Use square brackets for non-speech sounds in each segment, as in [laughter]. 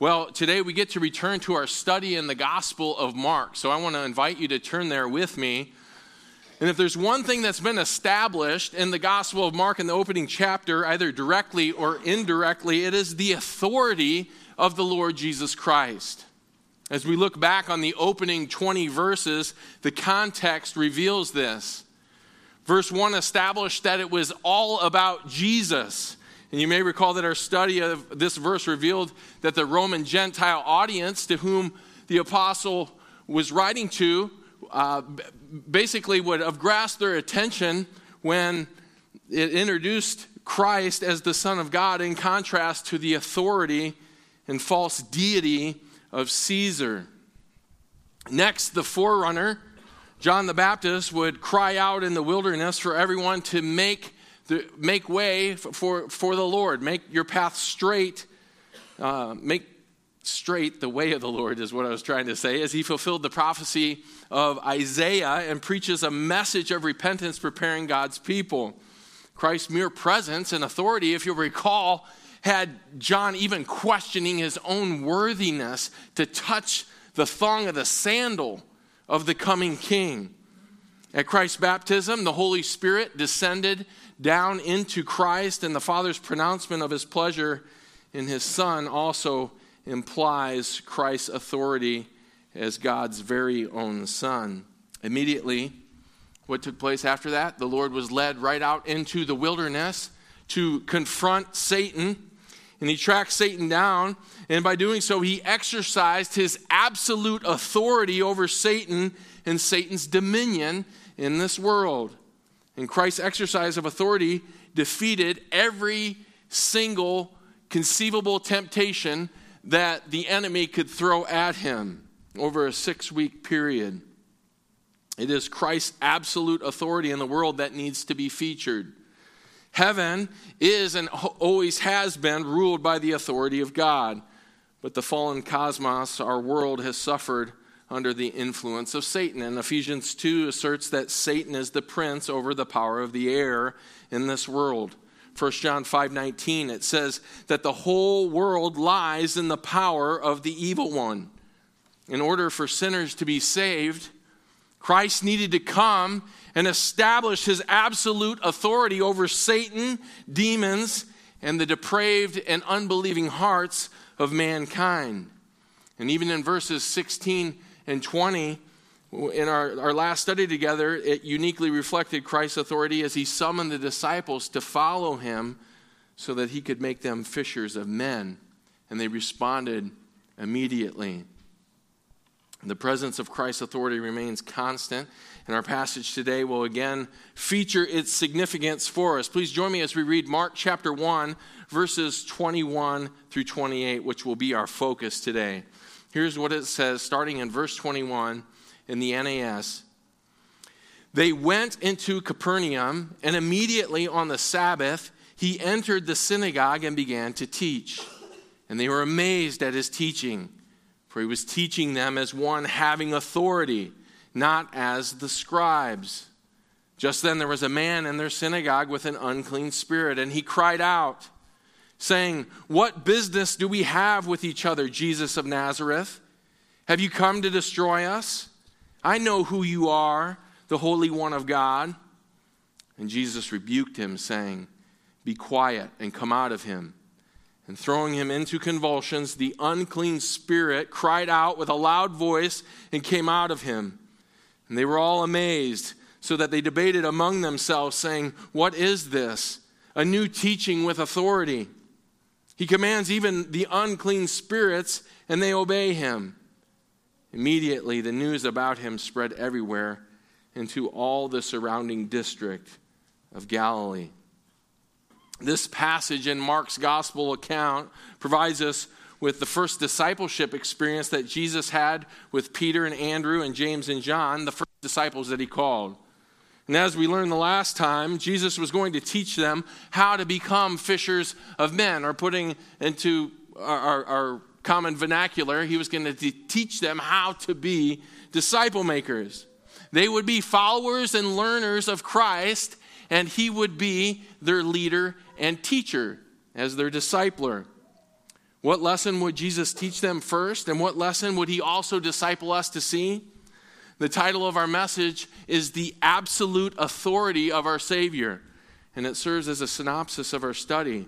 Well, today we get to return to our study in the Gospel of Mark. So I want to invite you to turn there with me. And if there's one thing that's been established in the Gospel of Mark in the opening chapter, either directly or indirectly, it is the authority of the Lord Jesus Christ. As we look back on the opening 20 verses, the context reveals this. Verse 1 established that it was all about Jesus. And you may recall that our study of this verse revealed that the Roman Gentile audience to whom the apostle was writing to uh, basically would have grasped their attention when it introduced Christ as the Son of God in contrast to the authority and false deity of Caesar. Next, the forerunner, John the Baptist, would cry out in the wilderness for everyone to make the, make way for, for the Lord. Make your path straight. Uh, make straight the way of the Lord, is what I was trying to say, as he fulfilled the prophecy of Isaiah and preaches a message of repentance, preparing God's people. Christ's mere presence and authority, if you'll recall, had John even questioning his own worthiness to touch the thong of the sandal of the coming king. At Christ's baptism, the Holy Spirit descended down into Christ, and the Father's pronouncement of his pleasure in his Son also implies Christ's authority as God's very own Son. Immediately, what took place after that? The Lord was led right out into the wilderness to confront Satan. And he tracked Satan down. And by doing so, he exercised his absolute authority over Satan and Satan's dominion in this world. And Christ's exercise of authority defeated every single conceivable temptation that the enemy could throw at him over a six week period. It is Christ's absolute authority in the world that needs to be featured. Heaven is and always has been ruled by the authority of God. But the fallen cosmos, our world, has suffered under the influence of Satan. And Ephesians 2 asserts that Satan is the prince over the power of the air in this world. 1 John 5:19 it says that the whole world lies in the power of the evil one. In order for sinners to be saved, Christ needed to come and establish his absolute authority over Satan, demons, and the depraved and unbelieving hearts of mankind. And even in verses 16 and 20, in our, our last study together, it uniquely reflected Christ's authority as he summoned the disciples to follow him so that he could make them fishers of men. And they responded immediately. The presence of Christ's authority remains constant, and our passage today will again feature its significance for us. Please join me as we read Mark chapter 1, verses 21 through 28, which will be our focus today. Here's what it says, starting in verse 21 in the NAS. They went into Capernaum, and immediately on the Sabbath, he entered the synagogue and began to teach. And they were amazed at his teaching, for he was teaching them as one having authority, not as the scribes. Just then there was a man in their synagogue with an unclean spirit, and he cried out saying, What business do we have with each other, Jesus of Nazareth? Have you come to destroy us? I know who you are, the Holy One of God. And Jesus rebuked him, saying, Be quiet and come out of him. And throwing him into convulsions, the unclean spirit cried out with a loud voice and came out of him. And they were all amazed, so that they debated among themselves, saying, What is this? A new teaching with authority. He commands even the unclean spirits, and they obey him. Immediately, the news about him spread everywhere into all the surrounding district of Galilee. This passage in Mark's gospel account provides us with the first discipleship experience that Jesus had with Peter and Andrew and James and John, the first disciples that he called. And as we learned the last time, Jesus was going to teach them how to become fishers of men, or putting into our, our, our common vernacular, he was going to teach them how to be disciple makers. They would be followers and learners of Christ, and he would be their leader and teacher as their discipler. What lesson would Jesus teach them first, and what lesson would he also disciple us to see? The title of our message is The Absolute Authority of Our Savior, and it serves as a synopsis of our study.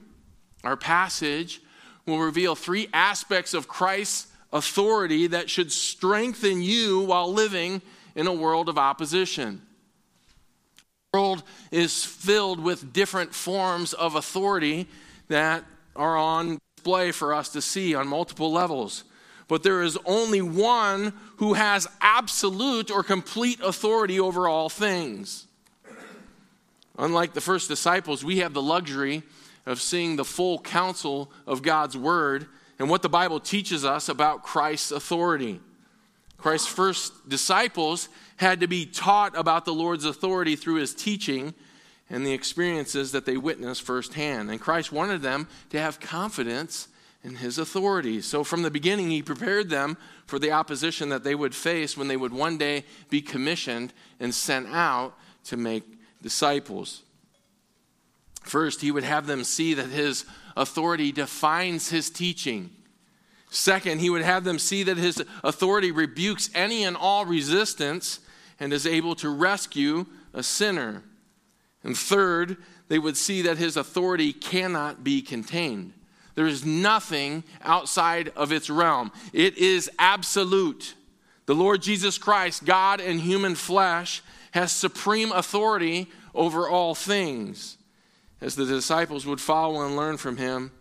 Our passage will reveal three aspects of Christ's authority that should strengthen you while living in a world of opposition. The world is filled with different forms of authority that are on display for us to see on multiple levels. But there is only one who has absolute or complete authority over all things. Unlike the first disciples, we have the luxury of seeing the full counsel of God's word and what the Bible teaches us about Christ's authority. Christ's first disciples had to be taught about the Lord's authority through his teaching and the experiences that they witnessed firsthand. And Christ wanted them to have confidence in his authority. So from the beginning, he prepared them for the opposition that they would face when they would one day be commissioned and sent out to make disciples. First, he would have them see that his authority defines his teaching. Second, he would have them see that his authority rebukes any and all resistance and is able to rescue a sinner. And third, they would see that his authority cannot be contained. There is nothing outside of its realm, it is absolute. The Lord Jesus Christ, God in human flesh, has supreme authority over all things. As the disciples would follow and learn from him,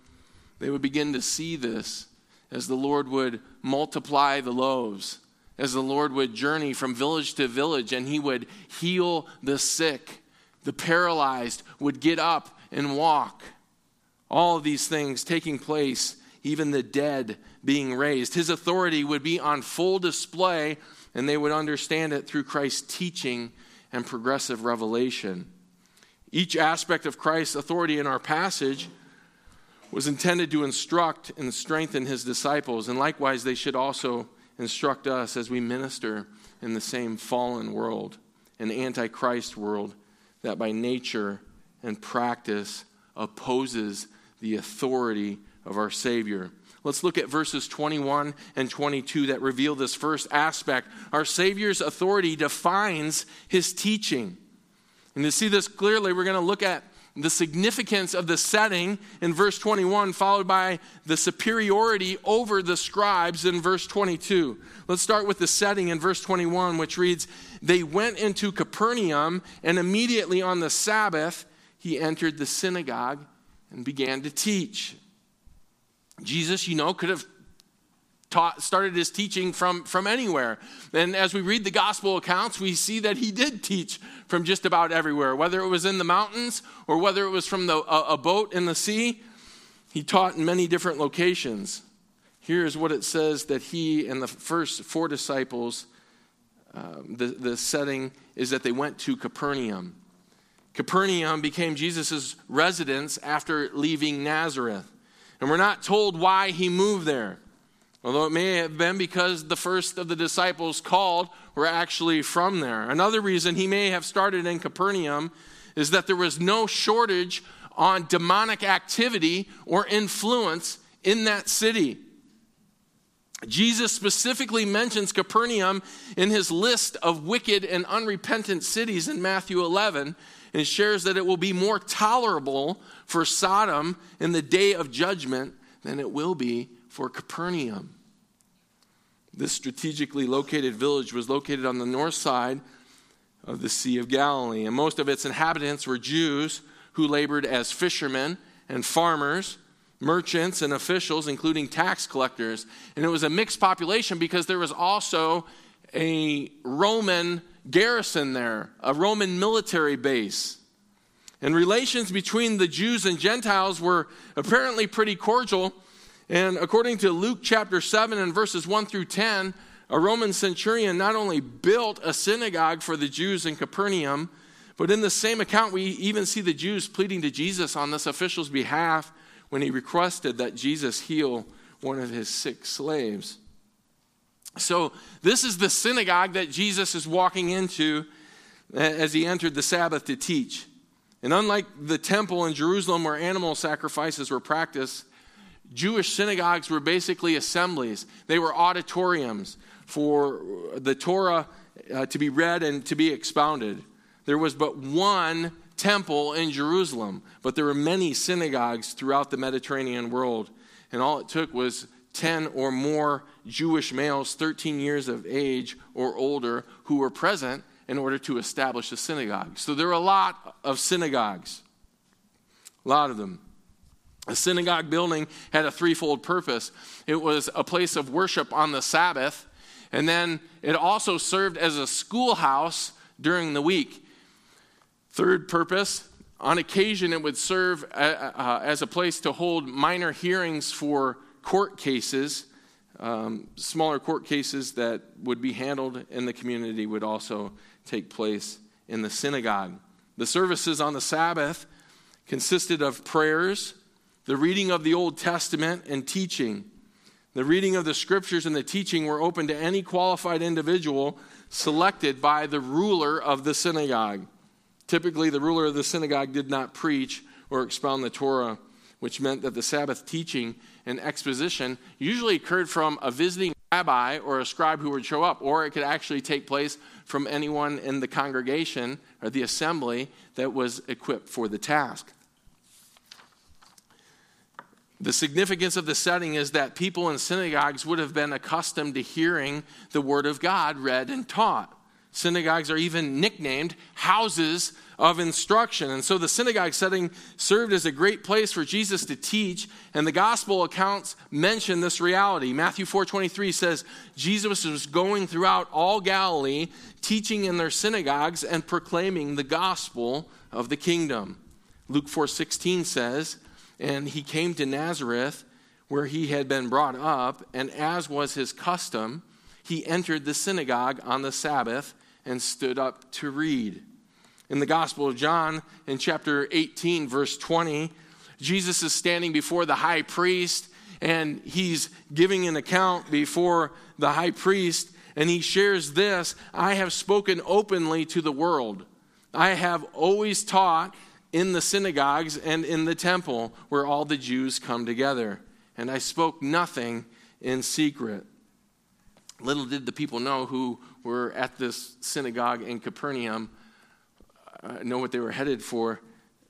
they would begin to see this as the Lord would multiply the loaves, as the Lord would journey from village to village and he would heal the sick. The paralyzed would get up and walk. All of these things taking place, even the dead being raised. His authority would be on full display, and they would understand it through Christ's teaching and progressive revelation. Each aspect of Christ's authority in our passage was intended to instruct and strengthen his disciples, and likewise, they should also instruct us as we minister in the same fallen world, an antichrist world that by nature and practice opposes the authority of our Savior. Let's look at verses 21 and 22 that reveal this first aspect. Our Savior's authority defines his teaching. And to see this clearly, we're going to look at the significance of the setting in verse 21, followed by the superiority over the scribes in verse 22. Let's start with the setting in verse 21, which reads They went into Capernaum, and immediately on the Sabbath, he entered the synagogue and began to teach. Jesus, you know, could have taught, started his teaching from, from anywhere. And as we read the gospel accounts, we see that he did teach from just about everywhere, whether it was in the mountains or whether it was from the, a, a boat in the sea. He taught in many different locations. Here's what it says that he and the first four disciples, uh, the, the setting is that they went to Capernaum. Capernaum became Jesus' residence after leaving Nazareth. And we're not told why he moved there. Although it may have been because the first of the disciples called were actually from there. Another reason he may have started in Capernaum is that there was no shortage on demonic activity or influence in that city. Jesus specifically mentions Capernaum in his list of wicked and unrepentant cities in Matthew 11 and shares that it will be more tolerable for Sodom in the day of judgment than it will be for Capernaum. This strategically located village was located on the north side of the Sea of Galilee, and most of its inhabitants were Jews who labored as fishermen and farmers, merchants and officials, including tax collectors. And it was a mixed population because there was also a Roman garrison there, a Roman military base. And relations between the Jews and Gentiles were apparently pretty cordial and according to Luke chapter 7 and verses 1 through 10, a Roman centurion not only built a synagogue for the Jews in Capernaum, but in the same account, we even see the Jews pleading to Jesus on this official's behalf when he requested that Jesus heal one of his sick slaves. So, this is the synagogue that Jesus is walking into as he entered the Sabbath to teach. And unlike the temple in Jerusalem where animal sacrifices were practiced, Jewish synagogues were basically assemblies, they were auditoriums for the Torah uh, to be read and to be expounded. There was but one temple in Jerusalem, but there were many synagogues throughout the Mediterranean world. And all it took was 10 or more Jewish males, 13 years of age or older, who were present in order to establish a synagogue. So there are a lot of synagogues, a lot of them. A synagogue building had a threefold purpose it was a place of worship on the Sabbath, and then it also served as a schoolhouse during the week. Third purpose, on occasion, it would serve uh, uh, as a place to hold minor hearings for court cases. Um, smaller court cases that would be handled in the community would also take place in the synagogue. The services on the Sabbath consisted of prayers, the reading of the Old Testament, and teaching. The reading of the scriptures and the teaching were open to any qualified individual selected by the ruler of the synagogue. Typically, the ruler of the synagogue did not preach or expound the Torah, which meant that the Sabbath teaching and exposition usually occurred from a visiting rabbi or a scribe who would show up, or it could actually take place from anyone in the congregation or the assembly that was equipped for the task. The significance of the setting is that people in synagogues would have been accustomed to hearing the Word of God read and taught. Synagogues are even nicknamed houses of instruction. And so the synagogue setting served as a great place for Jesus to teach, and the gospel accounts mention this reality. Matthew 4:23 says Jesus was going throughout all Galilee, teaching in their synagogues and proclaiming the gospel of the kingdom. Luke 4:16 says, and he came to Nazareth where he had been brought up, and as was his custom, he entered the synagogue on the Sabbath and stood up to read. In the Gospel of John, in chapter 18, verse 20, Jesus is standing before the high priest and he's giving an account before the high priest and he shares this I have spoken openly to the world. I have always taught in the synagogues and in the temple where all the Jews come together, and I spoke nothing in secret. Little did the people know who were at this synagogue in Capernaum uh, know what they were headed for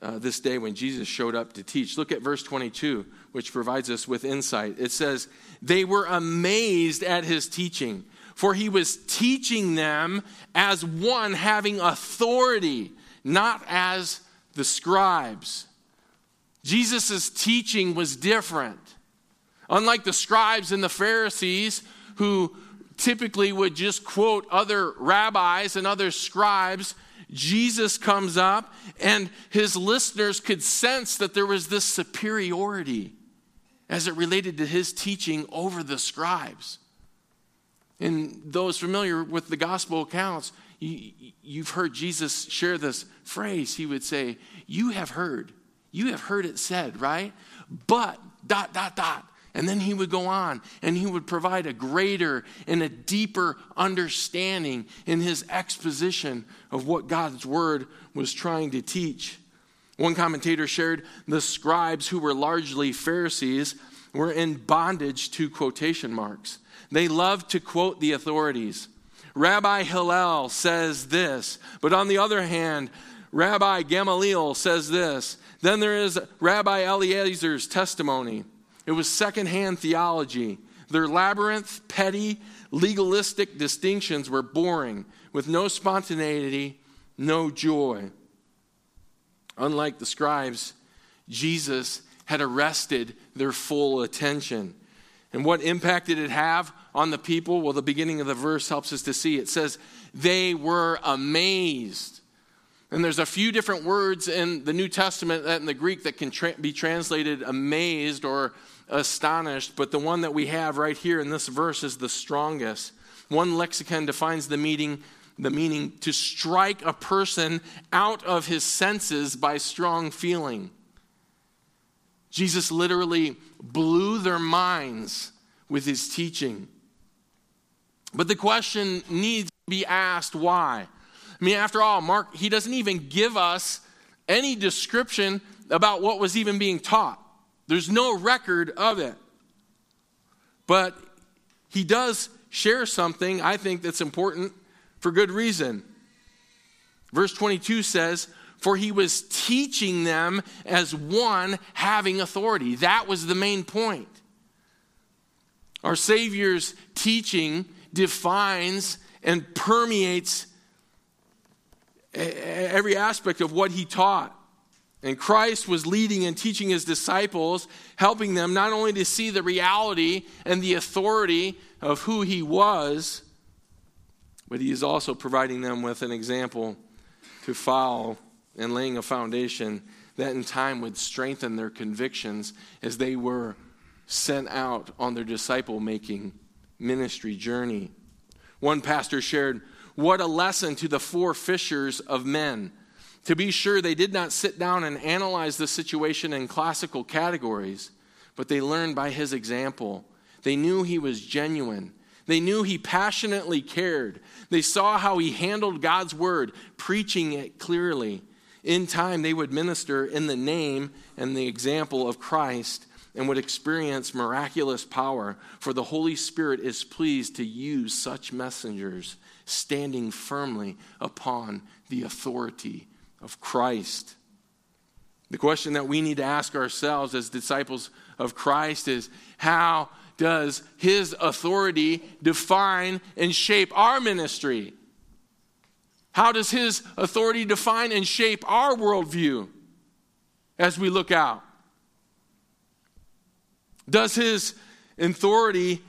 uh, this day when Jesus showed up to teach. Look at verse 22, which provides us with insight. It says, They were amazed at his teaching, for he was teaching them as one having authority, not as the scribes. Jesus' teaching was different. Unlike the scribes and the Pharisees, who typically would just quote other rabbis and other scribes, Jesus comes up and his listeners could sense that there was this superiority as it related to his teaching over the scribes. And those familiar with the gospel accounts, you, have heard Jesus share this phrase. He would say, You have heard, you have heard it said, right? But, dot, dot, dot. And then he would go on and he would provide a greater and a deeper understanding in his exposition of what God's word was trying to teach. One commentator shared the scribes, who were largely Pharisees, were in bondage to quotation marks. They loved to quote the authorities. Rabbi Hillel says this, but on the other hand, Rabbi Gamaliel says this. Then there is Rabbi Eliezer's testimony. It was secondhand theology. Their labyrinth, petty, legalistic distinctions were boring, with no spontaneity, no joy. Unlike the scribes, Jesus had arrested their full attention. And what impact did it have on the people? Well, the beginning of the verse helps us to see. It says, They were amazed. And there's a few different words in the New Testament that in the Greek that can tra- be translated amazed or astonished, but the one that we have right here in this verse is the strongest. One lexicon defines the meaning the meaning to strike a person out of his senses by strong feeling. Jesus literally blew their minds with his teaching. But the question needs to be asked why? I mean, after all, Mark, he doesn't even give us any description about what was even being taught. There's no record of it. But he does share something, I think, that's important for good reason. Verse 22 says, For he was teaching them as one having authority. That was the main point. Our Savior's teaching defines and permeates every aspect of what he taught. And Christ was leading and teaching his disciples, helping them not only to see the reality and the authority of who he was, but he is also providing them with an example to follow and laying a foundation that in time would strengthen their convictions as they were sent out on their disciple making ministry journey. One pastor shared, What a lesson to the four fishers of men. To be sure, they did not sit down and analyze the situation in classical categories, but they learned by his example. They knew he was genuine. They knew he passionately cared. They saw how he handled God's word, preaching it clearly. In time, they would minister in the name and the example of Christ and would experience miraculous power, for the Holy Spirit is pleased to use such messengers standing firmly upon the authority of Christ. The question that we need to ask ourselves as disciples of Christ is how does his authority define and shape our ministry? How does his authority define and shape our worldview as we look out? Does his authority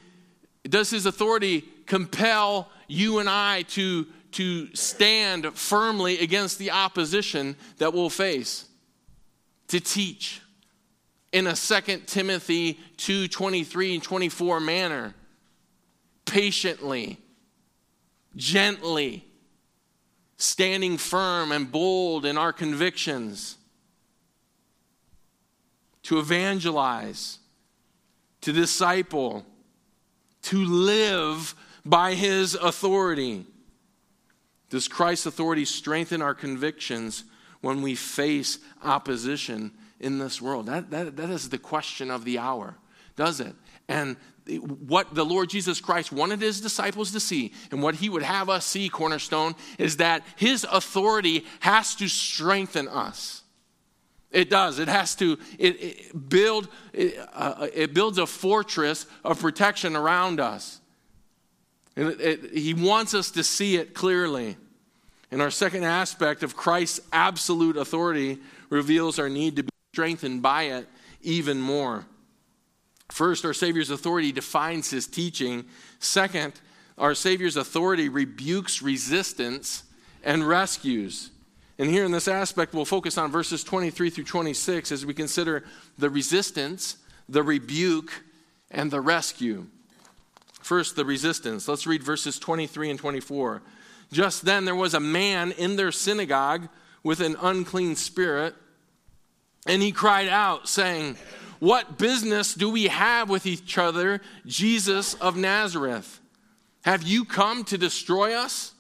does his authority compel you and I to, to stand firmly against the opposition that we'll face? To teach in a 2 Timothy 2 23 and 24 manner, patiently, gently, standing firm and bold in our convictions, to evangelize to disciple, to live by his authority. Does Christ's authority strengthen our convictions when we face opposition in this world? That, that, that is the question of the hour, does it? And what the Lord Jesus Christ wanted his disciples to see, and what he would have us see, Cornerstone, is that his authority has to strengthen us. It does. It has to it, it build. It, uh, it, builds a fortress of protection around us. And it, he wants us to see it clearly. And our second aspect of Christ's absolute authority reveals our need to be strengthened by it even more. First, our Savior's authority defines his teaching. Second, our Savior's authority rebukes resistance and rescues. And here in this aspect, we'll focus on verses 23 through 26 as we consider the resistance, the rebuke, and the rescue. First, the resistance. Let's read verses 23 and 24. Just then there was a man in their synagogue with an unclean spirit, and he cried out, saying, What business do we have with each other, Jesus of Nazareth? Have you come to destroy us?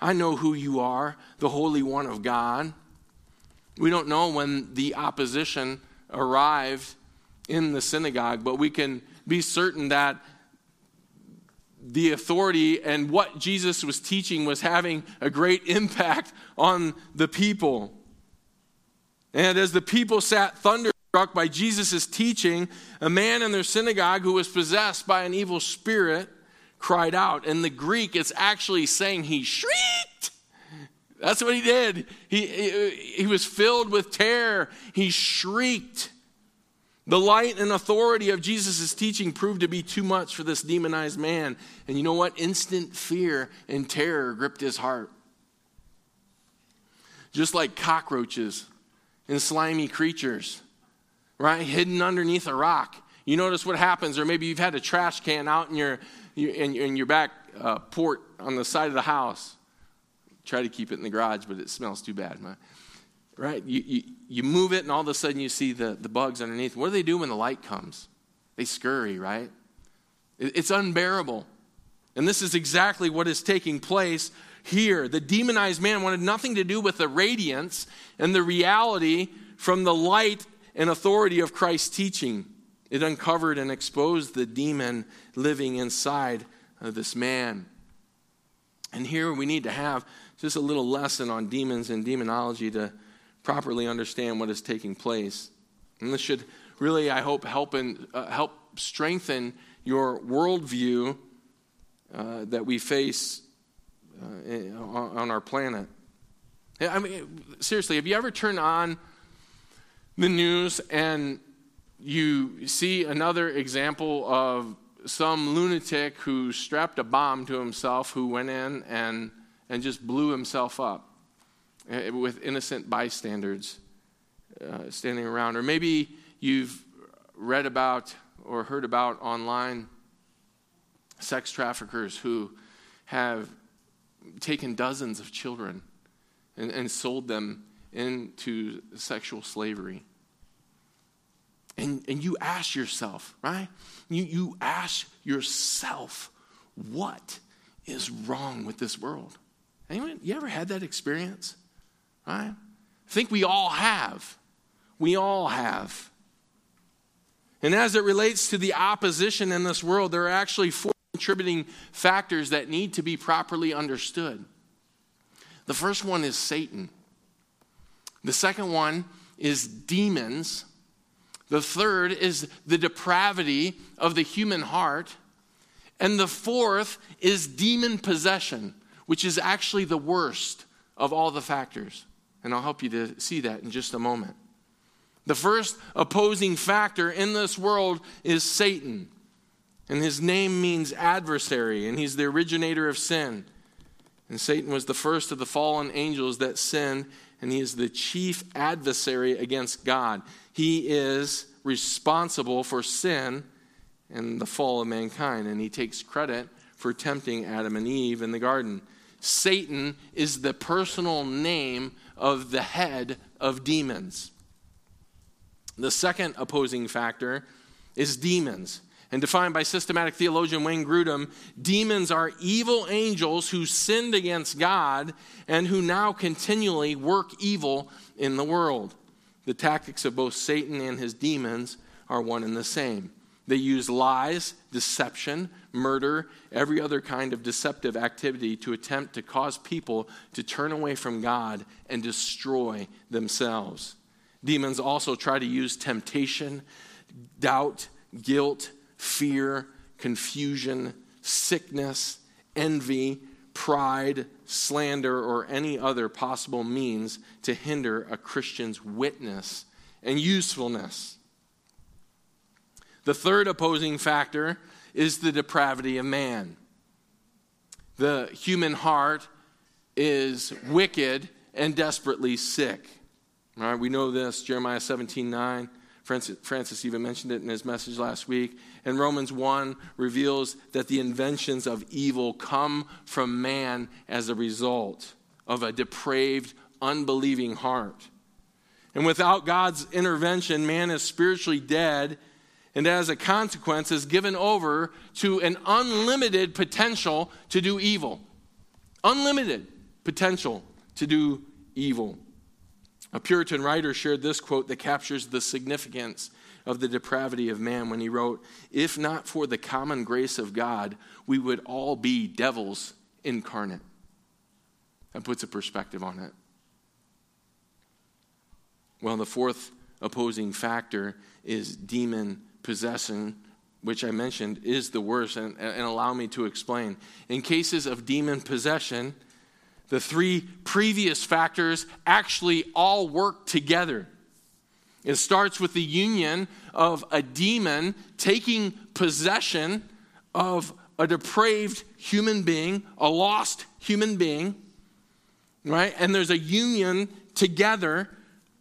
I know who you are, the Holy One of God. We don't know when the opposition arrived in the synagogue, but we can be certain that the authority and what Jesus was teaching was having a great impact on the people. And as the people sat thunderstruck by Jesus' teaching, a man in their synagogue who was possessed by an evil spirit cried out. In the Greek, it's actually saying he shrieked. That's what he did. He, he, he was filled with terror. He shrieked. The light and authority of Jesus' teaching proved to be too much for this demonized man. And you know what? Instant fear and terror gripped his heart. Just like cockroaches and slimy creatures, right? Hidden underneath a rock. You notice what happens, or maybe you've had a trash can out in your in, in your back uh, port on the side of the house. Try to keep it in the garage, but it smells too bad. Right? You, you, you move it, and all of a sudden you see the, the bugs underneath. What do they do when the light comes? They scurry, right? It, it's unbearable. And this is exactly what is taking place here. The demonized man wanted nothing to do with the radiance and the reality from the light and authority of Christ's teaching. It uncovered and exposed the demon living inside of this man. And here we need to have just a little lesson on demons and demonology to properly understand what is taking place. And this should really, I hope, help, in, uh, help strengthen your worldview uh, that we face uh, on our planet. I mean, seriously, have you ever turned on the news and you see another example of some lunatic who strapped a bomb to himself who went in and, and just blew himself up with innocent bystanders uh, standing around? Or maybe you've read about or heard about online sex traffickers who have taken dozens of children and, and sold them into sexual slavery. And, and you ask yourself, right? You, you ask yourself, what is wrong with this world? Anyone, you ever had that experience? Right? I think we all have. We all have. And as it relates to the opposition in this world, there are actually four contributing factors that need to be properly understood. The first one is Satan. The second one is demons. The third is the depravity of the human heart. And the fourth is demon possession, which is actually the worst of all the factors. And I'll help you to see that in just a moment. The first opposing factor in this world is Satan. And his name means adversary, and he's the originator of sin. And Satan was the first of the fallen angels that sinned, and he is the chief adversary against God. He is responsible for sin and the fall of mankind, and he takes credit for tempting Adam and Eve in the garden. Satan is the personal name of the head of demons. The second opposing factor is demons. And defined by systematic theologian Wayne Grudem, demons are evil angels who sinned against God and who now continually work evil in the world. The tactics of both Satan and his demons are one and the same. They use lies, deception, murder, every other kind of deceptive activity to attempt to cause people to turn away from God and destroy themselves. Demons also try to use temptation, doubt, guilt, fear, confusion, sickness, envy, pride, slander, or any other possible means to hinder a Christian's witness and usefulness. The third opposing factor is the depravity of man. The human heart is wicked and desperately sick. All right, we know this, Jeremiah 17 9. Francis, Francis even mentioned it in his message last week. And Romans 1 reveals that the inventions of evil come from man as a result of a depraved, unbelieving heart. And without God's intervention, man is spiritually dead and as a consequence is given over to an unlimited potential to do evil. Unlimited potential to do evil. A Puritan writer shared this quote that captures the significance of the depravity of man when he wrote, If not for the common grace of God, we would all be devils incarnate. That puts a perspective on it. Well, the fourth opposing factor is demon possession, which I mentioned is the worst, and, and allow me to explain. In cases of demon possession, the three previous factors actually all work together. It starts with the union of a demon taking possession of a depraved human being, a lost human being, right? And there's a union together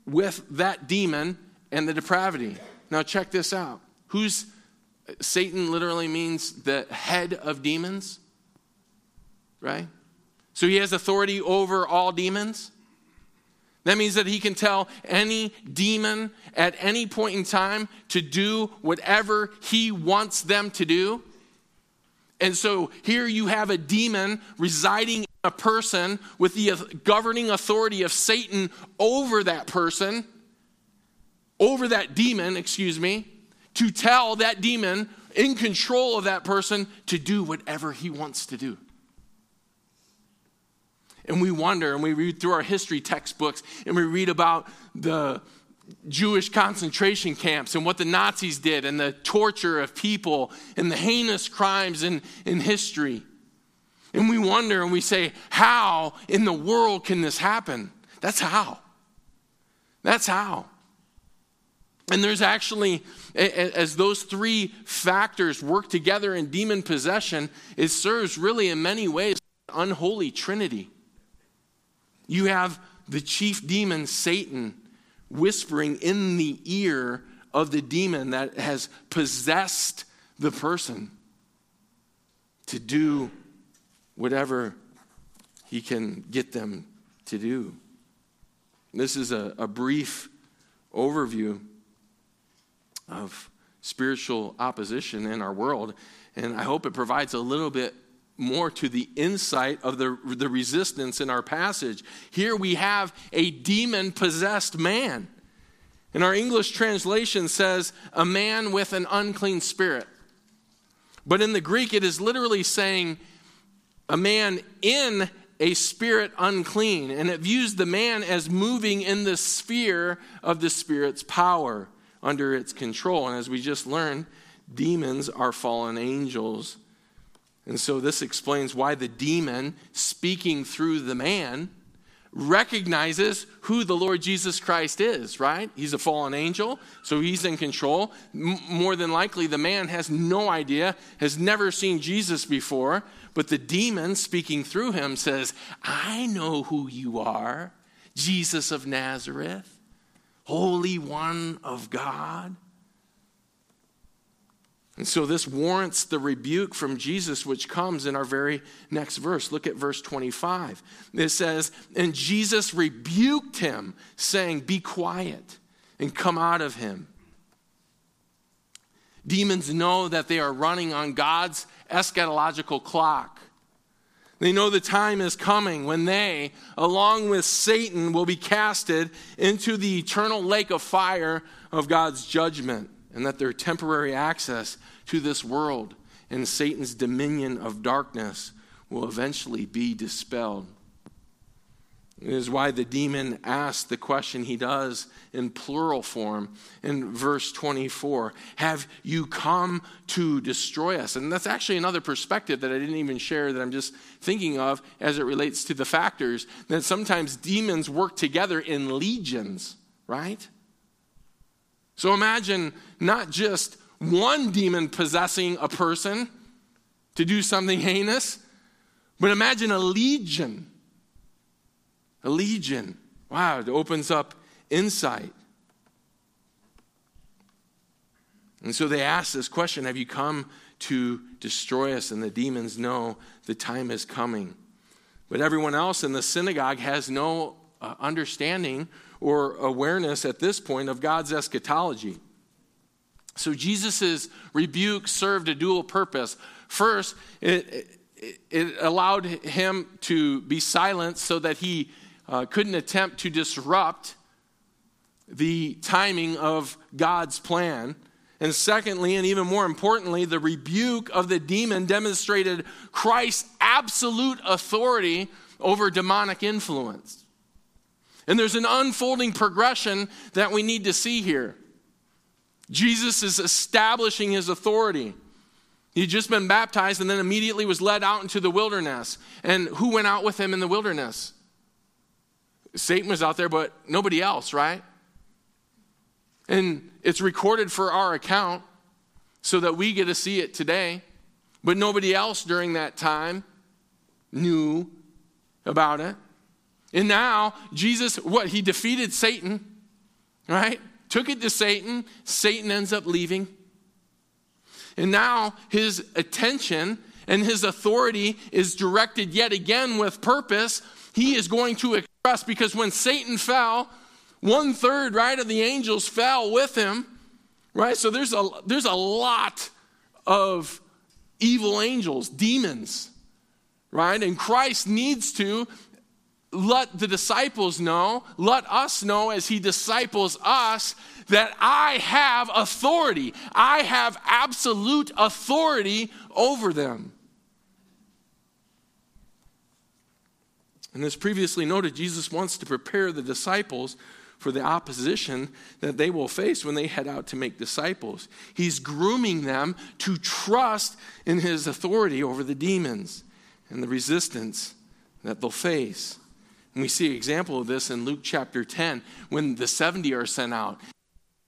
with that demon and the depravity. Now, check this out. Who's Satan literally means the head of demons, right? So he has authority over all demons. That means that he can tell any demon at any point in time to do whatever he wants them to do. And so here you have a demon residing in a person with the governing authority of Satan over that person. over that demon, excuse me, to tell that demon in control of that person to do whatever he wants to do. And we wonder and we read through our history textbooks and we read about the Jewish concentration camps and what the Nazis did and the torture of people and the heinous crimes in, in history. And we wonder and we say, how in the world can this happen? That's how. That's how. And there's actually, as those three factors work together in demon possession, it serves really in many ways unholy trinity. You have the chief demon, Satan, whispering in the ear of the demon that has possessed the person to do whatever he can get them to do. This is a, a brief overview of spiritual opposition in our world, and I hope it provides a little bit more to the insight of the, the resistance in our passage. Here we have a demon possessed man. And our English translation says, a man with an unclean spirit. But in the Greek, it is literally saying, a man in a spirit unclean. And it views the man as moving in the sphere of the spirit's power under its control. And as we just learned, demons are fallen angels and so this explains why the demon speaking through the man recognizes who the Lord Jesus Christ is, right? He's a fallen angel, so he's in control. M- more than likely, the man has no idea, has never seen Jesus before, but the demon speaking through him says, I know who you are, Jesus of Nazareth, Holy One of God. And so this warrants the rebuke from Jesus, which comes in our very next verse. Look at verse 25. It says, And Jesus rebuked him, saying, Be quiet and come out of him. Demons know that they are running on God's eschatological clock. They know the time is coming when they, along with Satan, will be casted into the eternal lake of fire of God's judgment and that their temporary access to this world and Satan's dominion of darkness will eventually be dispelled. It is why the demon asks the question he does in plural form in verse 24 Have you come to destroy us? And that's actually another perspective that I didn't even share that I'm just thinking of as it relates to the factors that sometimes demons work together in legions, right? So imagine not just one demon possessing a person to do something heinous, but imagine a legion. A legion. Wow, it opens up insight. And so they ask this question Have you come to destroy us? And the demons know the time is coming. But everyone else in the synagogue has no uh, understanding or awareness at this point of God's eschatology. So Jesus' rebuke served a dual purpose. First, it, it, it allowed him to be silent so that he uh, couldn't attempt to disrupt the timing of God's plan. And secondly, and even more importantly, the rebuke of the demon demonstrated Christ's absolute authority over demonic influence. And there's an unfolding progression that we need to see here. Jesus is establishing his authority. He'd just been baptized and then immediately was led out into the wilderness. And who went out with him in the wilderness? Satan was out there, but nobody else, right? And it's recorded for our account so that we get to see it today. But nobody else during that time knew about it. And now, Jesus, what? He defeated Satan, right? Took it to Satan. Satan ends up leaving. And now his attention and his authority is directed yet again with purpose. He is going to express, because when Satan fell, one third, right, of the angels fell with him, right? So there's a, there's a lot of evil angels, demons, right? And Christ needs to let the disciples know, let us know as he disciples us, that I have authority. I have absolute authority over them. And as previously noted, Jesus wants to prepare the disciples for the opposition that they will face when they head out to make disciples. He's grooming them to trust in his authority over the demons and the resistance that they'll face. And we see an example of this in Luke chapter 10 when the 70 are sent out.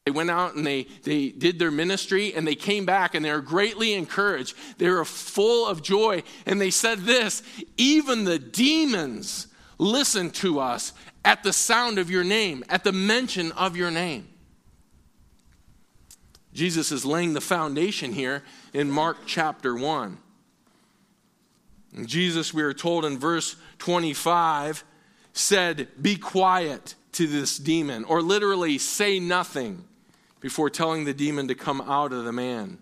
They went out and they, they did their ministry and they came back and they were greatly encouraged. They were full of joy. And they said this even the demons listen to us at the sound of your name, at the mention of your name. Jesus is laying the foundation here in Mark chapter 1. And Jesus, we are told in verse 25, said, Be quiet to this demon, or literally, say nothing before telling the demon to come out of the man.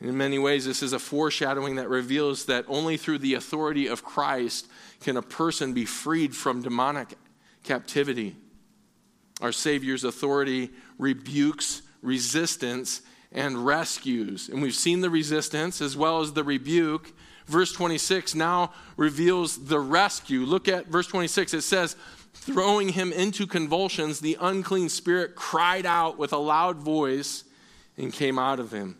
In many ways, this is a foreshadowing that reveals that only through the authority of Christ can a person be freed from demonic captivity. Our Savior's authority rebukes resistance and rescues. And we've seen the resistance as well as the rebuke. Verse 26 now reveals the rescue. Look at verse 26. It says, Throwing him into convulsions, the unclean spirit cried out with a loud voice and came out of him.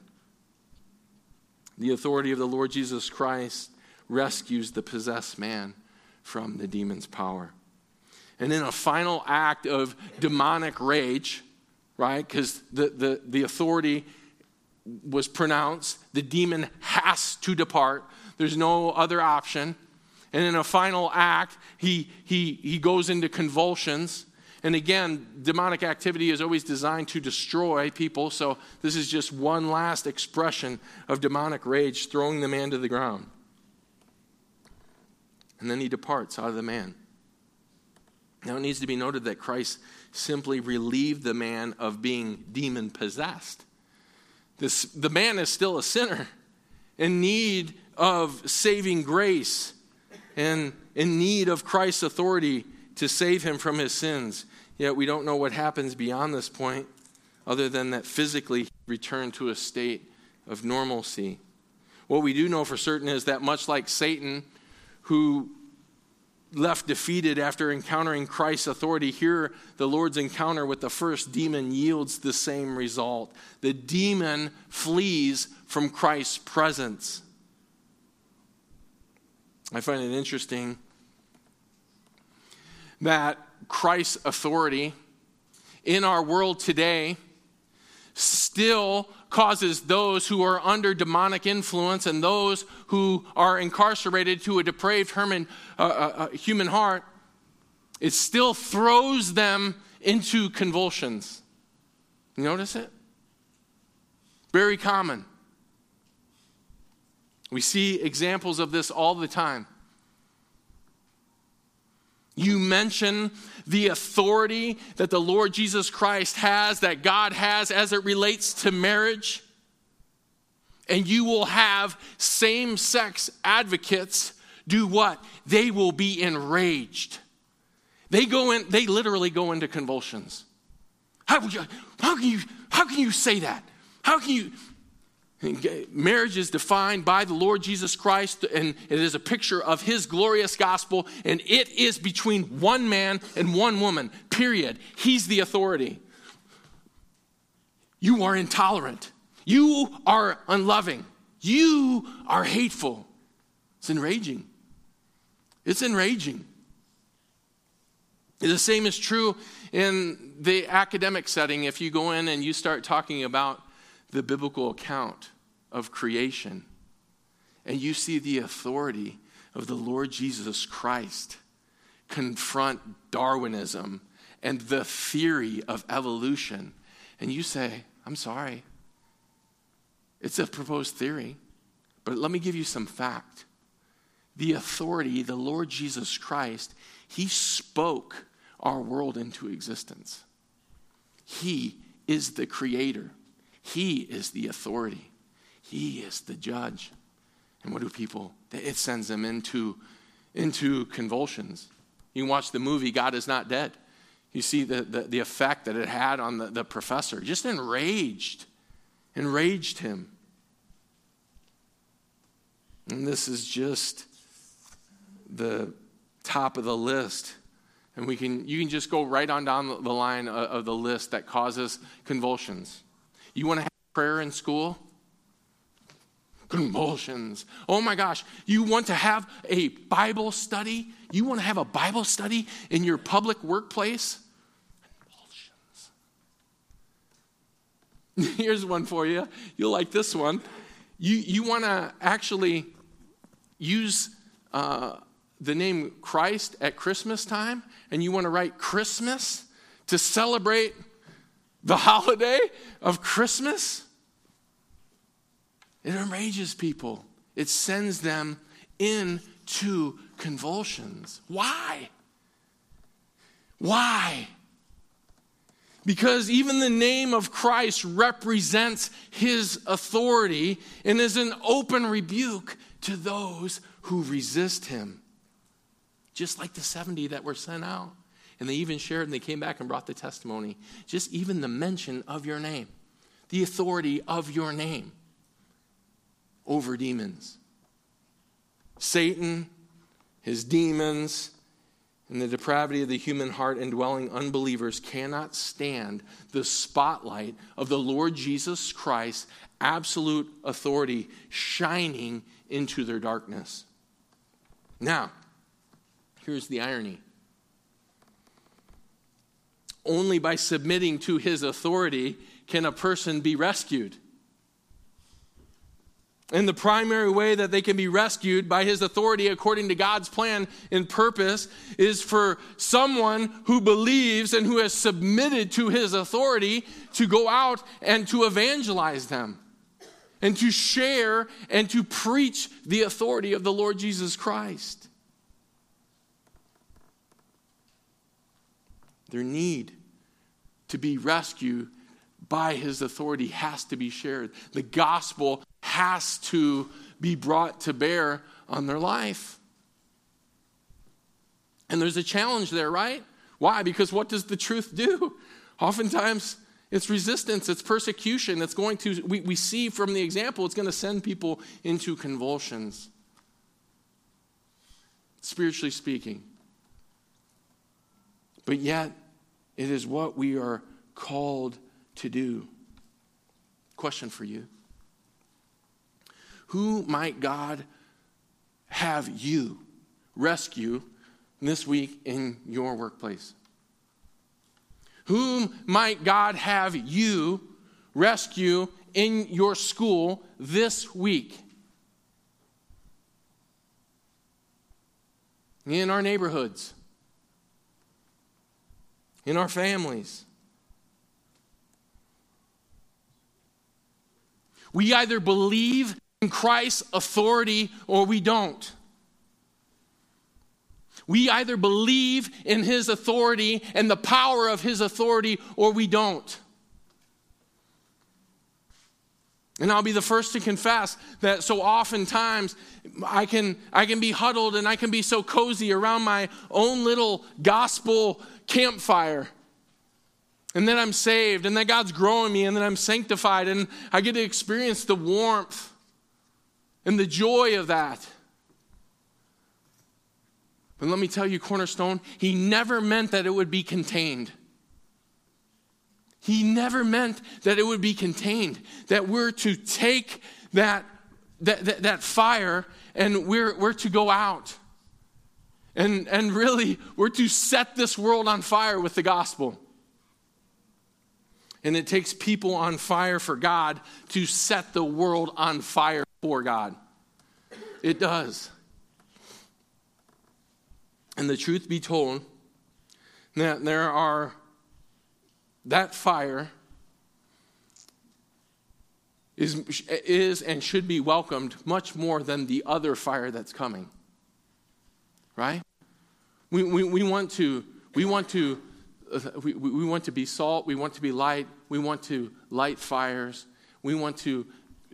The authority of the Lord Jesus Christ rescues the possessed man from the demon's power. And in a final act of demonic rage, right? Because the, the, the authority was pronounced, the demon has to depart. There's no other option. And in a final act, he, he, he goes into convulsions. And again, demonic activity is always designed to destroy people. So this is just one last expression of demonic rage, throwing the man to the ground. And then he departs out of the man. Now, it needs to be noted that Christ simply relieved the man of being demon possessed. This, the man is still a sinner in need of saving grace and in need of Christ's authority to save him from his sins. Yet we don't know what happens beyond this point, other than that physically he returned to a state of normalcy. What we do know for certain is that much like Satan, who left defeated after encountering Christ's authority, here the Lord's encounter with the first demon yields the same result. The demon flees from Christ's presence. I find it interesting that Christ's authority in our world today still causes those who are under demonic influence and those who are incarcerated to a depraved human, uh, uh, uh, human heart, it still throws them into convulsions. You notice it? Very common. We see examples of this all the time. You mention the authority that the Lord Jesus Christ has, that God has as it relates to marriage, and you will have same sex advocates do what? They will be enraged. They go in, they literally go into convulsions. How, how, can, you, how can you say that? How can you? [laughs] Marriage is defined by the Lord Jesus Christ, and it is a picture of his glorious gospel, and it is between one man and one woman, period. He's the authority. You are intolerant. You are unloving. You are hateful. It's enraging. It's enraging. The same is true in the academic setting if you go in and you start talking about the biblical account of creation and you see the authority of the Lord Jesus Christ confront Darwinism and the theory of evolution, and you say, I'm sorry, it's a proposed theory, but let me give you some fact. The authority, the Lord Jesus Christ, He spoke our world into existence. He is the creator. He is the authority. He is the judge. And what do people? It sends them into, into convulsions. You watch the movie God is Not Dead. You see the, the, the effect that it had on the, the professor. Just enraged. Enraged him. And this is just the top of the list. And we can, you can just go right on down the line of the list that causes convulsions. You want to have prayer in school? Convulsions. Oh my gosh. You want to have a Bible study? You want to have a Bible study in your public workplace? Convulsions. [laughs] Here's one for you. You'll like this one. You, you want to actually use uh, the name Christ at Christmas time and you want to write Christmas to celebrate the holiday of Christmas, it enrages people. It sends them into convulsions. Why? Why? Because even the name of Christ represents his authority and is an open rebuke to those who resist him just like the 70 that were sent out. And they even shared and they came back and brought the testimony. Just even the mention of your name, the authority of your name over demons. Satan, his demons, and the depravity of the human heart indwelling unbelievers cannot stand the spotlight of the Lord Jesus Christ, absolute authority shining into their darkness. Now, Here's the irony only by submitting to his authority can a person be rescued. And the primary way that they can be rescued by his authority, according to God's plan and purpose, is for someone who believes and who has submitted to his authority to go out and to evangelize them and to share and to preach the authority of the Lord Jesus Christ. Their need to be rescued by his authority has to be shared. The gospel has to be brought to bear on their life. And there's a challenge there, right? Why? Because what does the truth do? Oftentimes, it's resistance, it's persecution. It's going to, we, we see from the example, it's going to send people into convulsions, spiritually speaking. But yet, it is what we are called to do. Question for you Who might God have you rescue this week in your workplace? Whom might God have you rescue in your school this week? In our neighborhoods in our families. We either believe in Christ's authority or we don't. We either believe in his authority and the power of his authority or we don't. And I'll be the first to confess that so oftentimes I can, I can be huddled and I can be so cozy around my own little gospel campfire. And then I'm saved, and then God's growing me, and then I'm sanctified, and I get to experience the warmth and the joy of that. But let me tell you, Cornerstone, He never meant that it would be contained. He never meant that it would be contained, that we're to take that, that, that, that fire and we're, we're to go out. And, and really, we're to set this world on fire with the gospel. And it takes people on fire for God to set the world on fire for God. It does. And the truth be told, that there are that fire is, is and should be welcomed much more than the other fire that's coming. Right? We, we, we want to, we want to, uh, we, we want to be salt, we want to be light, we want to light fires, we want to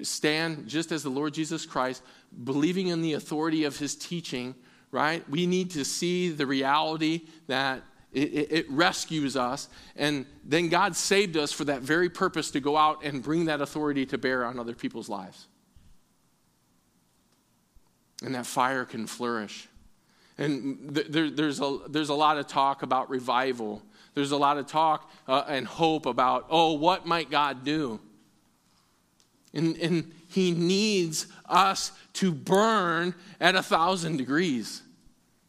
stand just as the Lord Jesus Christ, believing in the authority of his teaching, right? We need to see the reality that it, it, rescues us. And then God saved us for that very purpose to go out and bring that authority to bear on other people's lives. And that fire can flourish. And th- there, there's, a, there's a lot of talk about revival. There's a lot of talk uh, and hope about, oh, what might God do? And, and He needs us to burn at a thousand degrees.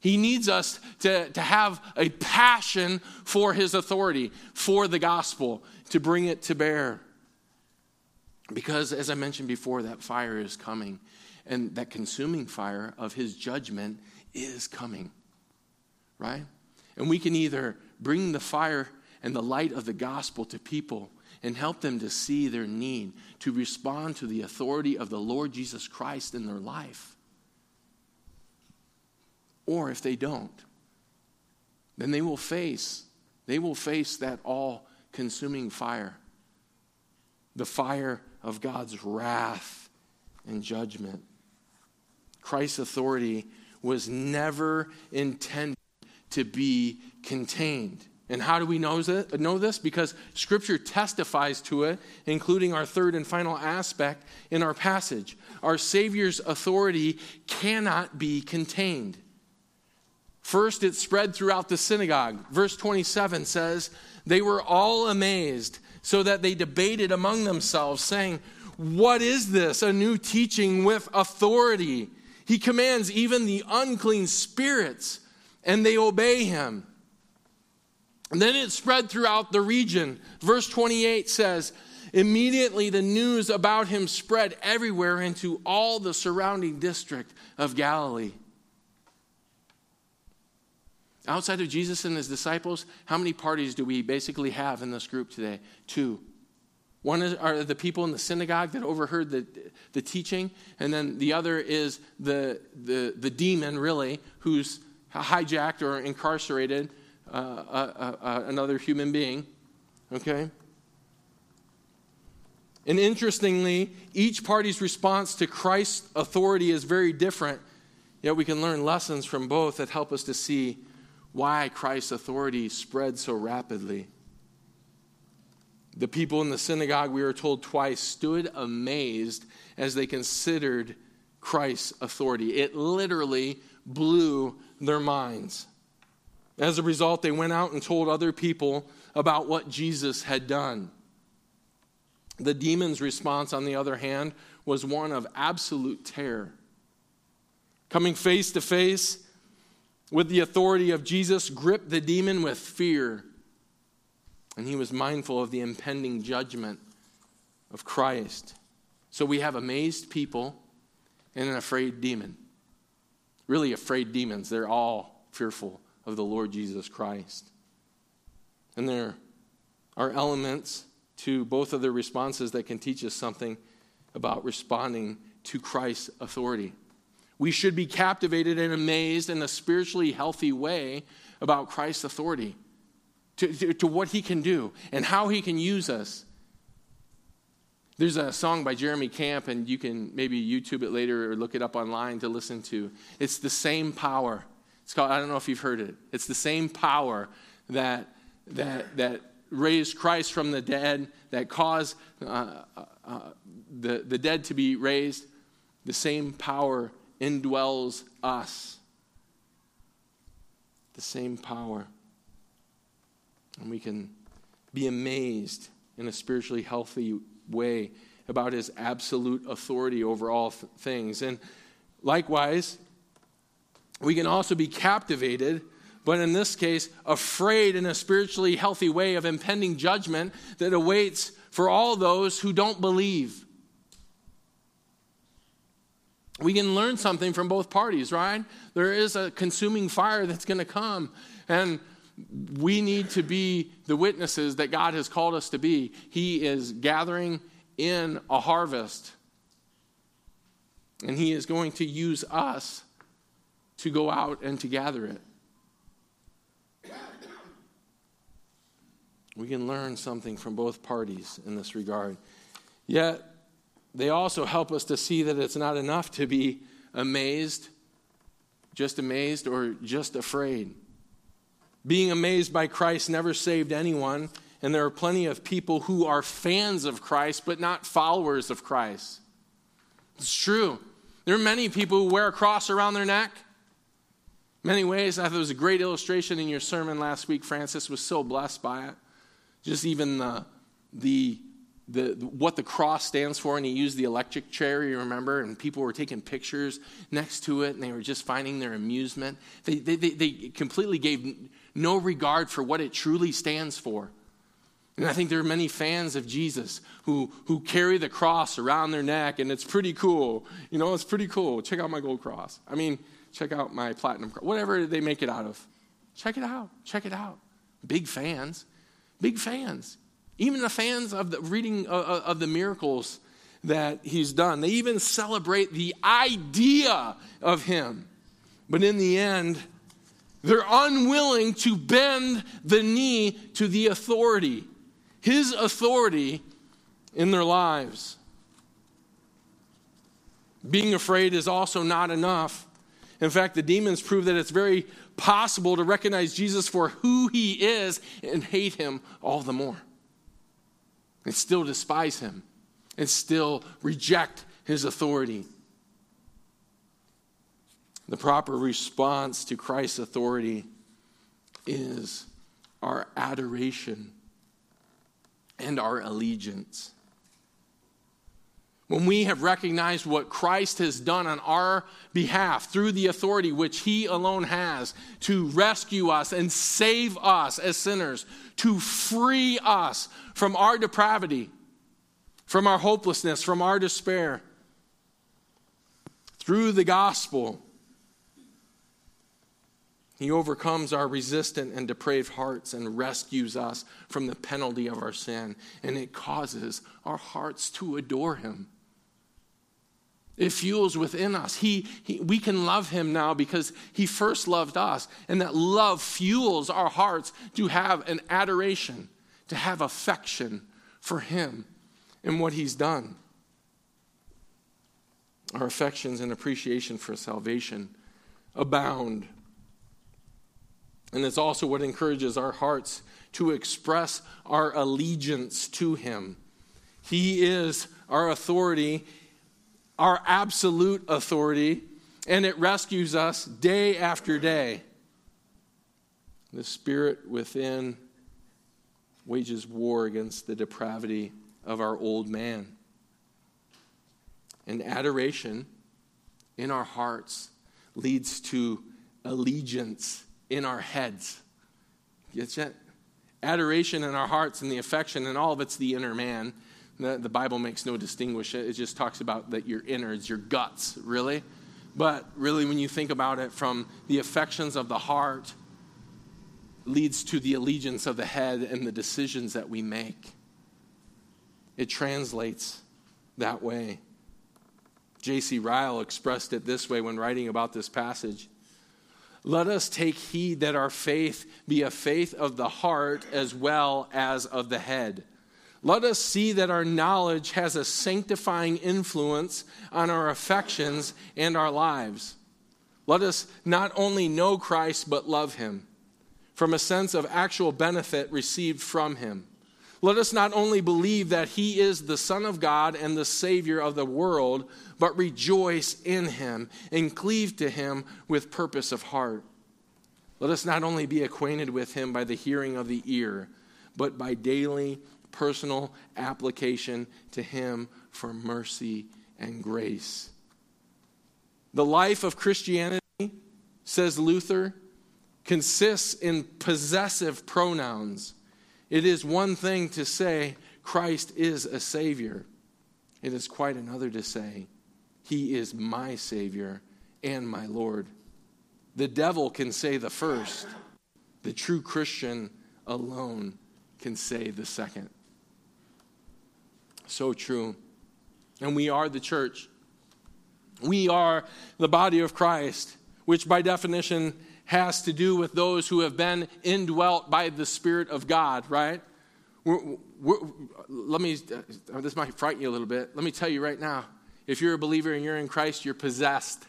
He needs us to, to have a passion for his authority, for the gospel, to bring it to bear. Because, as I mentioned before, that fire is coming. And that consuming fire of his judgment is coming. Right? And we can either bring the fire and the light of the gospel to people and help them to see their need, to respond to the authority of the Lord Jesus Christ in their life or if they don't, then they will face, they will face that all consuming fire. The fire of God's wrath and judgment. Christ's authority was never intended to be contained. And how do we know this? Because Scripture testifies to it, including our third and final aspect in our passage. Our Savior's authority cannot be contained. First, it spread throughout the synagogue. Verse 27 says, They were all amazed, so that they debated among themselves, saying, What is this? A new teaching with authority. He commands even the unclean spirits, and they obey him. And then it spread throughout the region. Verse 28 says, Immediately the news about him spread everywhere into all the surrounding district of Galilee. Outside of Jesus and his disciples, how many parties do we basically have in this group today? Two. One is, are the people in the synagogue that overheard the, the teaching, and then the other is the, the, the demon, really, who's hijacked or incarcerated uh, uh, uh, another human being. Okay? And interestingly, each party's response to Christ's authority is very different, yet we can learn lessons from both that help us to see why Christ's authority spread so rapidly. The people in the synagogue, we are told twice, stood amazed as they considered Christ's authority. It literally blew their minds. As a result, they went out and told other people about what Jesus had done. The demon's response, on the other hand, was one of absolute terror. Coming face to face with the authority of Jesus, gripped the demon with fear. And he was mindful of the impending judgment of Christ. So we have amazed people and an afraid demon. Really afraid demons. They're all fearful of the Lord Jesus Christ. And there are elements to both of their responses that can teach us something about responding to Christ's authority. We should be captivated and amazed in a spiritually healthy way about Christ's authority, to, to, to, what he can do and how he can use us. There's a song by Jeremy Camp, and you can maybe YouTube it later or look it up online to listen to. It's the same power. It's called, I don't know if you've heard it. It's the same power that, that, that raised Christ from the dead, that caused uh, uh, uh the, the dead to be raised. The same power indwells us. The same power. And we can be amazed in a spiritually healthy way about his absolute authority over all th- things. And likewise, we can also be captivated, but in this case, afraid in a spiritually healthy way of impending judgment that awaits for all those who don't believe we can learn something from both parties, right? There is a consuming fire that's going to come. And we need to be the witnesses that God has called us to be. He is gathering in a harvest, and He is going to use us to go out and to gather it. We can learn something from both parties in this regard. Yet, they also help us to see that it's not enough to be amazed, just amazed or just afraid. Being amazed by Christ never saved anyone, and there are plenty of people who are fans of Christ but not followers of Christ. It's true. There are many people who wear a cross around their neck. Many ways. I thought it was a great illustration in your sermon last week. Francis was so blessed by it. Just even the, the the, what the cross stands for, and he used the electric chair, you remember, and people were taking pictures next to it, and they were just finding their amusement. They, they, they, they completely gave no regard for what it truly stands for. And I think there are many fans of Jesus who, who carry the cross around their neck, and it's pretty cool. You know, it's pretty cool. Check out my gold cross. I mean, check out my platinum cross. Whatever they make it out of. Check it out. Check it out. Big fans. Big fans. Even the fans of the reading of, of the miracles that he's done, they even celebrate the idea of him. But in the end, they're unwilling to bend the knee to the authority, his authority in their lives. Being afraid is also not enough. In fact, the demons prove that it's very possible to recognize Jesus for who he is and hate him all the more and still despise him and still reject his authority. The proper response to Christ's authority is our adoration and our allegiance. When we have recognized what Christ has done on our behalf through the authority which He alone has to rescue us and save us as sinners, to free us from our depravity, from our hopelessness, from our despair, through the gospel, He overcomes our resistant and depraved hearts and rescues us from the penalty of our sin, and it causes our hearts to adore Him. It fuels within us. He, he, we can love him now because he first loved us. And that love fuels our hearts to have an adoration, to have affection for him and what he's done. Our affections and appreciation for salvation abound. And it's also what encourages our hearts to express our allegiance to him. He is our authority our absolute authority, and it rescues us day after day. The spirit within wages war against the depravity of our old man. And adoration in our hearts leads to allegiance in our heads. Get that? Adoration in our hearts and the affection, and all of it's the inner man the, Bible makes no distinguish. It just talks about that your innards, your guts, really. But really, when you think about it from the affections of the heart, leads to the allegiance of the head and the decisions that we make. It translates that way. J.C. Ryle expressed it this way when writing about this passage. Let us take heed that our faith be a faith of the heart as well as of the head. Let us see that our knowledge has a sanctifying influence on our affections and our lives. Let us not only know Christ, but love him from a sense of actual benefit received from him. Let us not only believe that he is the Son of God and the Savior of the world, but rejoice in him and cleave to him with purpose of heart. Let us not only be acquainted with him by the hearing of the ear, but by daily personal application to Him for mercy and grace. The life of Christianity, says Luther, consists in possessive pronouns. It is one thing to say, Christ is a Savior. It is quite another to say, He is my Savior and my Lord. The devil can say the first, the true Christian alone can say the second. So true. And we are the church. We are the body of Christ, which by definition has to do with those who have been indwelt by the Spirit of God, right? We're, we're, let me, uh, this might frighten you a little bit. Let me tell you right now if you're a believer and you're in Christ, you're possessed.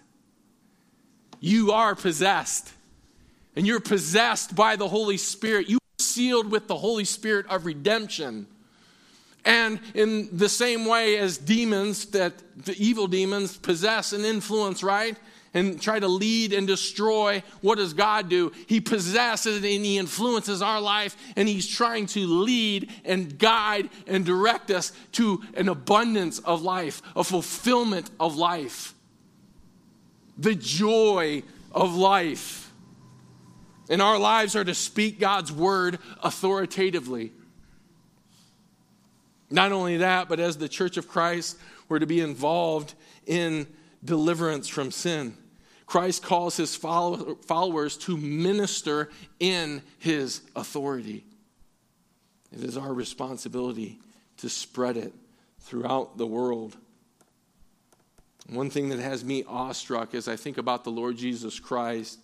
You are possessed. And you're possessed by the Holy Spirit. You are sealed with the Holy Spirit of redemption. And in the same way as demons, that the evil demons possess and influence, right? And try to lead and destroy, what does God do? He possesses and He influences our life, and He's trying to lead and guide and direct us to an abundance of life, a fulfillment of life, the joy of life. And our lives are to speak God's word authoritatively. Not only that, but as the church of Christ, we're to be involved in deliverance from sin. Christ calls his followers to minister in his authority. It is our responsibility to spread it throughout the world. One thing that has me awestruck as I think about the Lord Jesus Christ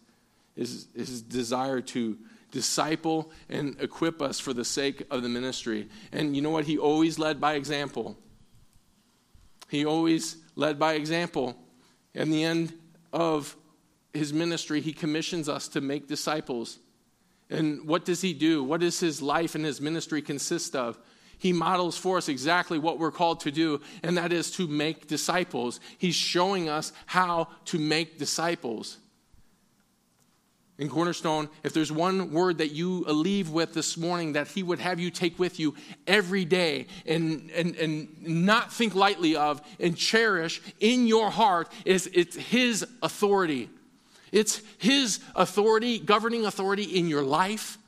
is his desire to disciple and equip us for the sake of the ministry. And you know what? He always led by example. He always led by example. In the end of his ministry, he commissions us to make disciples. And what does he do? What does his life and his ministry consist of? He models for us exactly what we're called to do, and that is to make disciples. He's showing us how to make disciples in Cornerstone, if there's one word that you leave with this morning that He would have you take with you every day and, and, and not think lightly of and cherish in your heart, is it's His authority. It's His authority, governing authority in your life,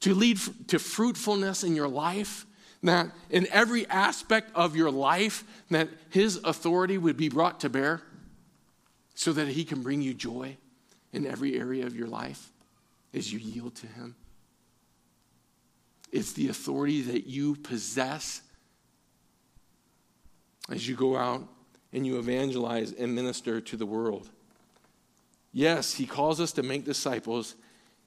to lead to fruitfulness in your life, that in every aspect of your life, that His authority would be brought to bear so that He can bring you joy in every area of your life as you yield to Him. It's the authority that you possess as you go out and you evangelize and minister to the world. Yes, He calls us to make disciples,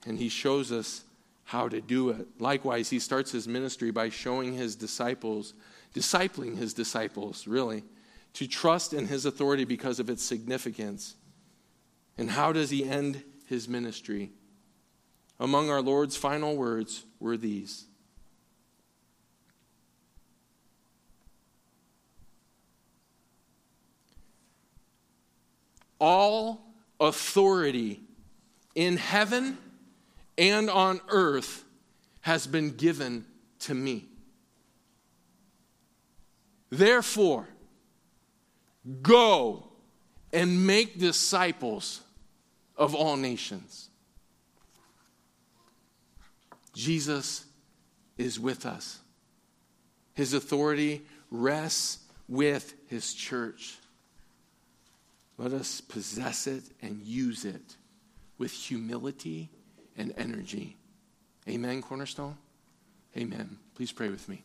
and He shows us how to do it. Likewise, He starts His ministry by showing His disciples, discipling His disciples, really, to trust in His authority because of its significance. And how does he end his ministry? Among our Lord's final words were these All authority in heaven and on earth has been given to me. Therefore, go and make disciples of all nations. Jesus is with us. His authority rests with his church. Let us possess it and use it with humility and energy. Amen, Cornerstone? Amen. Please pray with me.